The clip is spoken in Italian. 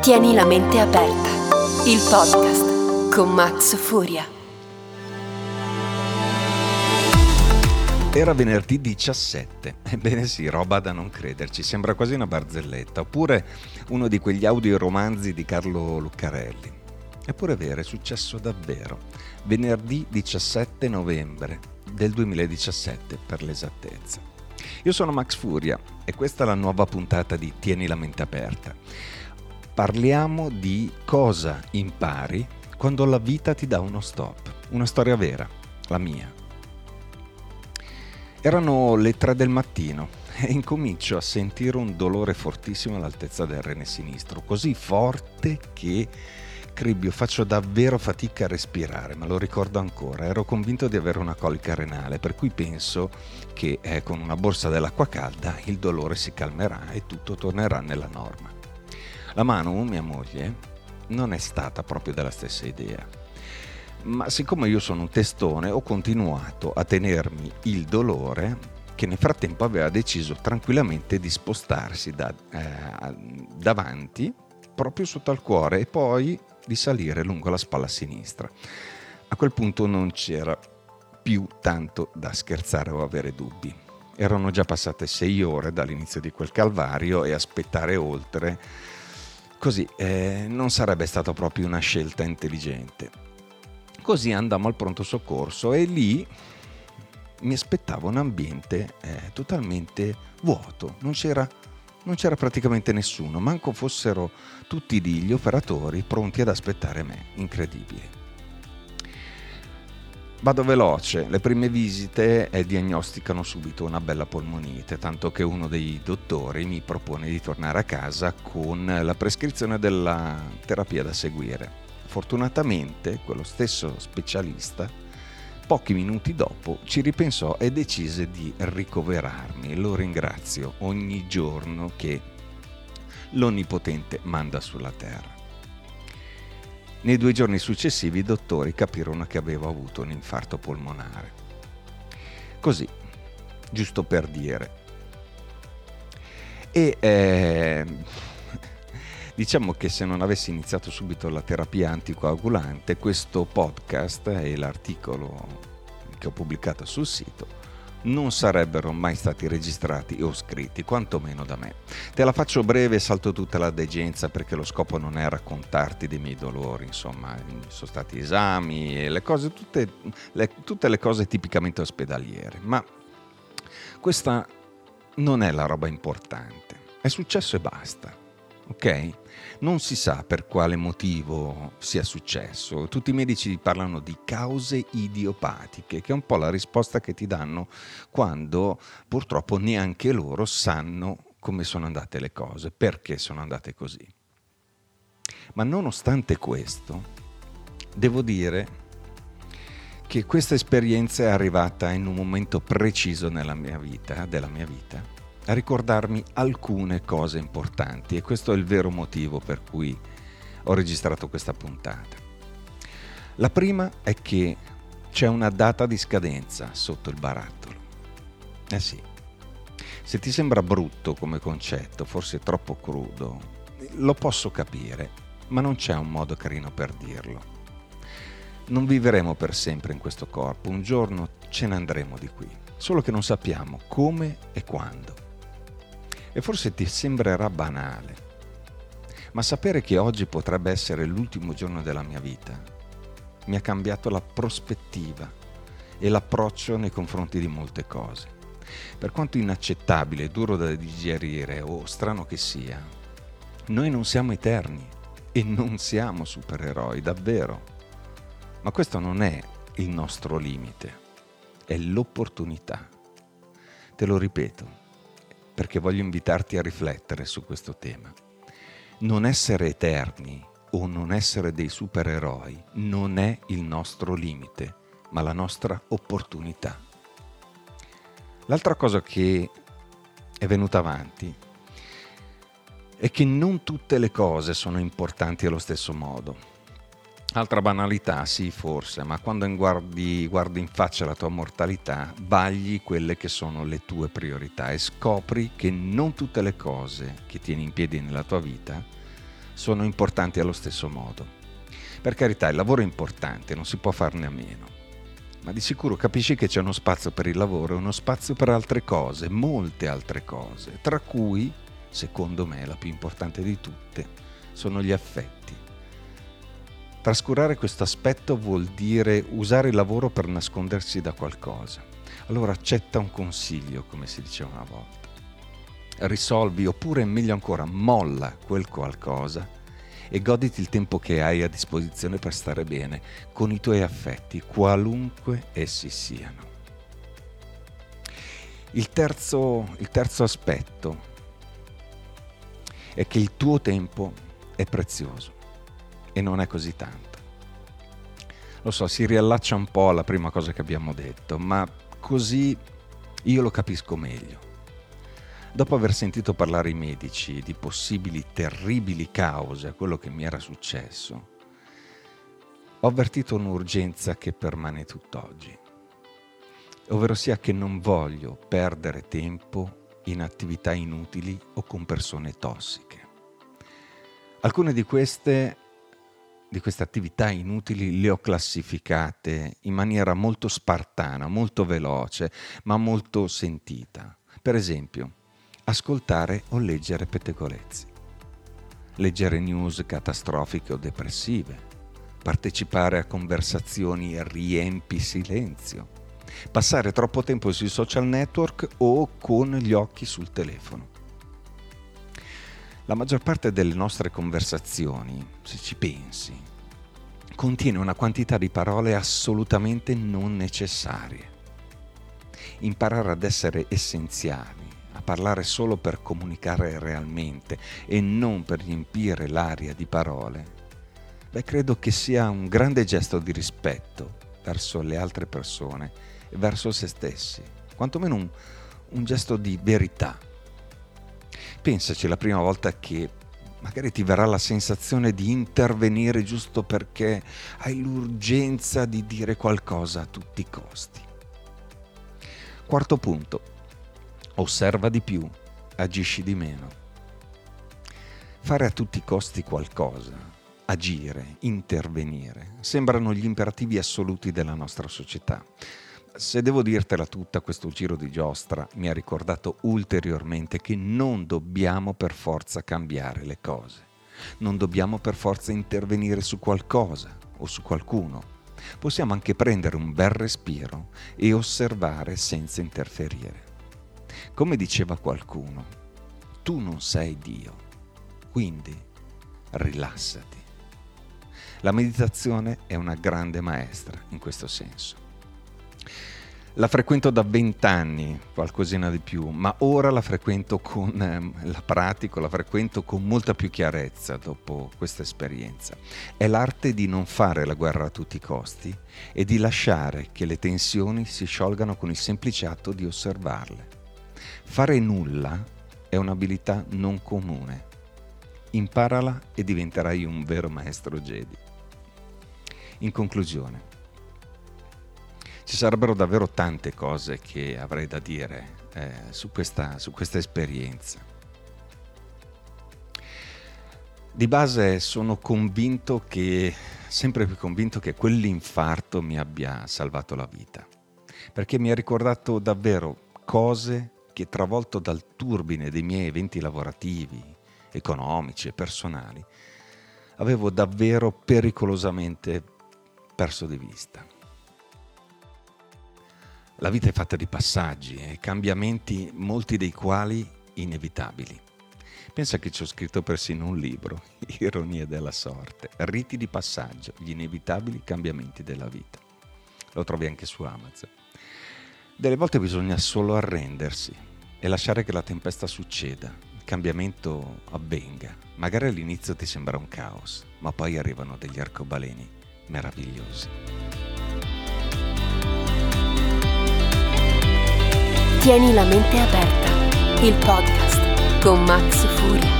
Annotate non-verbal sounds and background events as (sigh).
Tieni la mente aperta. Il podcast con Max Furia. Era venerdì 17. Ebbene sì, roba da non crederci, sembra quasi una barzelletta, oppure uno di quegli audioromanzi di Carlo Luccarelli. Eppure è vero, è successo davvero. Venerdì 17 novembre del 2017 per l'esattezza. Io sono Max Furia e questa è la nuova puntata di Tieni la mente aperta parliamo di cosa impari quando la vita ti dà uno stop. Una storia vera, la mia. Erano le tre del mattino (laughs) e incomincio a sentire un dolore fortissimo all'altezza del rene sinistro, così forte che cribbio, faccio davvero fatica a respirare, ma lo ricordo ancora. Ero convinto di avere una colica renale, per cui penso che eh, con una borsa dell'acqua calda il dolore si calmerà e tutto tornerà nella norma. La Manu, mia moglie, non è stata proprio della stessa idea. Ma siccome io sono un testone, ho continuato a tenermi il dolore che nel frattempo aveva deciso tranquillamente di spostarsi da, eh, davanti, proprio sotto al cuore, e poi di salire lungo la spalla sinistra. A quel punto non c'era più tanto da scherzare o avere dubbi. Erano già passate sei ore dall'inizio di quel calvario e aspettare oltre Così eh, non sarebbe stata proprio una scelta intelligente. Così andammo al pronto soccorso e lì mi aspettava un ambiente eh, totalmente vuoto, non c'era, non c'era praticamente nessuno, manco fossero tutti gli operatori pronti ad aspettare me, incredibile. Vado veloce, le prime visite eh, diagnosticano subito una bella polmonite, tanto che uno dei dottori mi propone di tornare a casa con la prescrizione della terapia da seguire. Fortunatamente quello stesso specialista pochi minuti dopo ci ripensò e decise di ricoverarmi. Lo ringrazio ogni giorno che l'Onnipotente manda sulla terra. Nei due giorni successivi i dottori capirono che avevo avuto un infarto polmonare. Così, giusto per dire. E eh, diciamo che se non avessi iniziato subito la terapia anticoagulante, questo podcast e l'articolo che ho pubblicato sul sito non sarebbero mai stati registrati o scritti, quantomeno da me. Te la faccio breve e salto tutta la degenza perché lo scopo non è raccontarti dei miei dolori, insomma, sono stati esami e le cose, tutte le, tutte le cose tipicamente ospedaliere, ma questa non è la roba importante, è successo e basta, ok? Non si sa per quale motivo sia successo. Tutti i medici parlano di cause idiopatiche, che è un po' la risposta che ti danno quando purtroppo neanche loro sanno come sono andate le cose, perché sono andate così. Ma nonostante questo, devo dire che questa esperienza è arrivata in un momento preciso nella mia vita, della mia vita, ricordarmi alcune cose importanti e questo è il vero motivo per cui ho registrato questa puntata. La prima è che c'è una data di scadenza sotto il barattolo. Eh sì, se ti sembra brutto come concetto, forse troppo crudo, lo posso capire, ma non c'è un modo carino per dirlo. Non vivremo per sempre in questo corpo, un giorno ce ne andremo di qui, solo che non sappiamo come e quando. E forse ti sembrerà banale, Ma sapere che oggi potrebbe essere l'ultimo giorno della mia vita mi ha cambiato la prospettiva e l'approccio nei confronti di molte cose. Per quanto inaccettabile, duro da digerire o strano che sia, noi non siamo eterni e non siamo supereroi, davvero. Ma questo non è il nostro limite, è l'opportunità. Te lo ripeto, perché voglio invitarti a riflettere su questo tema. Non essere eterni o non essere dei supereroi non è il nostro limite, ma la nostra opportunità. L'altra cosa che è venuta avanti è che non tutte le cose sono importanti allo stesso modo. Altra banalità, sì, forse, ma quando guardi, guardi in faccia la tua mortalità, vagli quelle che sono le tue priorità e scopri che non tutte le cose che tieni in piedi nella tua vita sono importanti allo stesso modo. Per carità, il lavoro è importante, non si può farne a meno, ma di sicuro capisci che c'è uno spazio per il lavoro e uno spazio per altre cose, molte altre cose, tra cui secondo me la più importante di tutte, sono gli affetti. Trascurare questo aspetto vuol dire usare il lavoro per nascondersi da qualcosa. Allora accetta un consiglio, come si diceva una volta. Risolvi oppure meglio ancora molla quel qualcosa e goditi il tempo che hai a disposizione per stare bene con i tuoi affetti, qualunque essi siano. Il terzo, il terzo aspetto è che il tuo tempo è prezioso e non è così tanto. Lo so, si riallaccia un po' alla prima cosa che abbiamo detto, ma così io lo capisco meglio. Dopo aver sentito parlare i medici di possibili terribili cause a quello che mi era successo, ho avvertito un'urgenza che permane tutt'oggi, ovvero sia che non voglio perdere tempo in attività inutili o con persone tossiche. Alcune di queste, di queste attività inutili le ho classificate in maniera molto spartana, molto veloce, ma molto sentita. Per esempio, ascoltare o leggere pettegolezzi, leggere news catastrofiche o depressive, partecipare a conversazioni riempi silenzio, passare troppo tempo sui social network o con gli occhi sul telefono. La maggior parte delle nostre conversazioni, se ci pensi, contiene una quantità di parole assolutamente non necessarie. Imparare ad essere essenziali, a parlare solo per comunicare realmente e non per riempire l'aria di parole, beh, credo che sia un grande gesto di rispetto verso le altre persone verso se stessi, quantomeno un, un gesto di verità. Pensaci la prima volta che magari ti verrà la sensazione di intervenire giusto perché hai l'urgenza di dire qualcosa a tutti i costi. Quarto punto, osserva di più, agisci di meno. Fare a tutti i costi qualcosa, agire, intervenire, sembrano gli imperativi assoluti della nostra società. Se devo dirtela tutta, questo giro di giostra mi ha ricordato ulteriormente che non dobbiamo per forza cambiare le cose. Non dobbiamo per forza intervenire su qualcosa o su qualcuno. Possiamo anche prendere un bel respiro e osservare senza interferire. Come diceva qualcuno, tu non sei Dio, quindi rilassati. La meditazione è una grande maestra in questo senso. La frequento da vent'anni, qualcosina di più, ma ora la frequento con, eh, la pratico, la frequento con molta più chiarezza dopo questa esperienza. È l'arte di non fare la guerra a tutti i costi e di lasciare che le tensioni si sciolgano con il semplice atto di osservarle. Fare nulla è un'abilità non comune. Imparala e diventerai un vero maestro Jedi. In conclusione, ci sarebbero davvero tante cose che avrei da dire eh, su, questa, su questa esperienza. Di base sono convinto che, sempre più convinto che quell'infarto mi abbia salvato la vita, perché mi ha ricordato davvero cose che travolto dal turbine dei miei eventi lavorativi economici e personali, avevo davvero pericolosamente perso di vista. La vita è fatta di passaggi e cambiamenti, molti dei quali inevitabili. Pensa che ci ho scritto persino un libro, (laughs) Ironie della sorte, riti di passaggio, gli inevitabili cambiamenti della vita. Lo trovi anche su Amazon. Delle volte bisogna solo arrendersi e lasciare che la tempesta succeda, il cambiamento avvenga. Magari all'inizio ti sembra un caos, ma poi arrivano degli arcobaleni meravigliosi. Tieni la mente aperta, il podcast con Max Furia.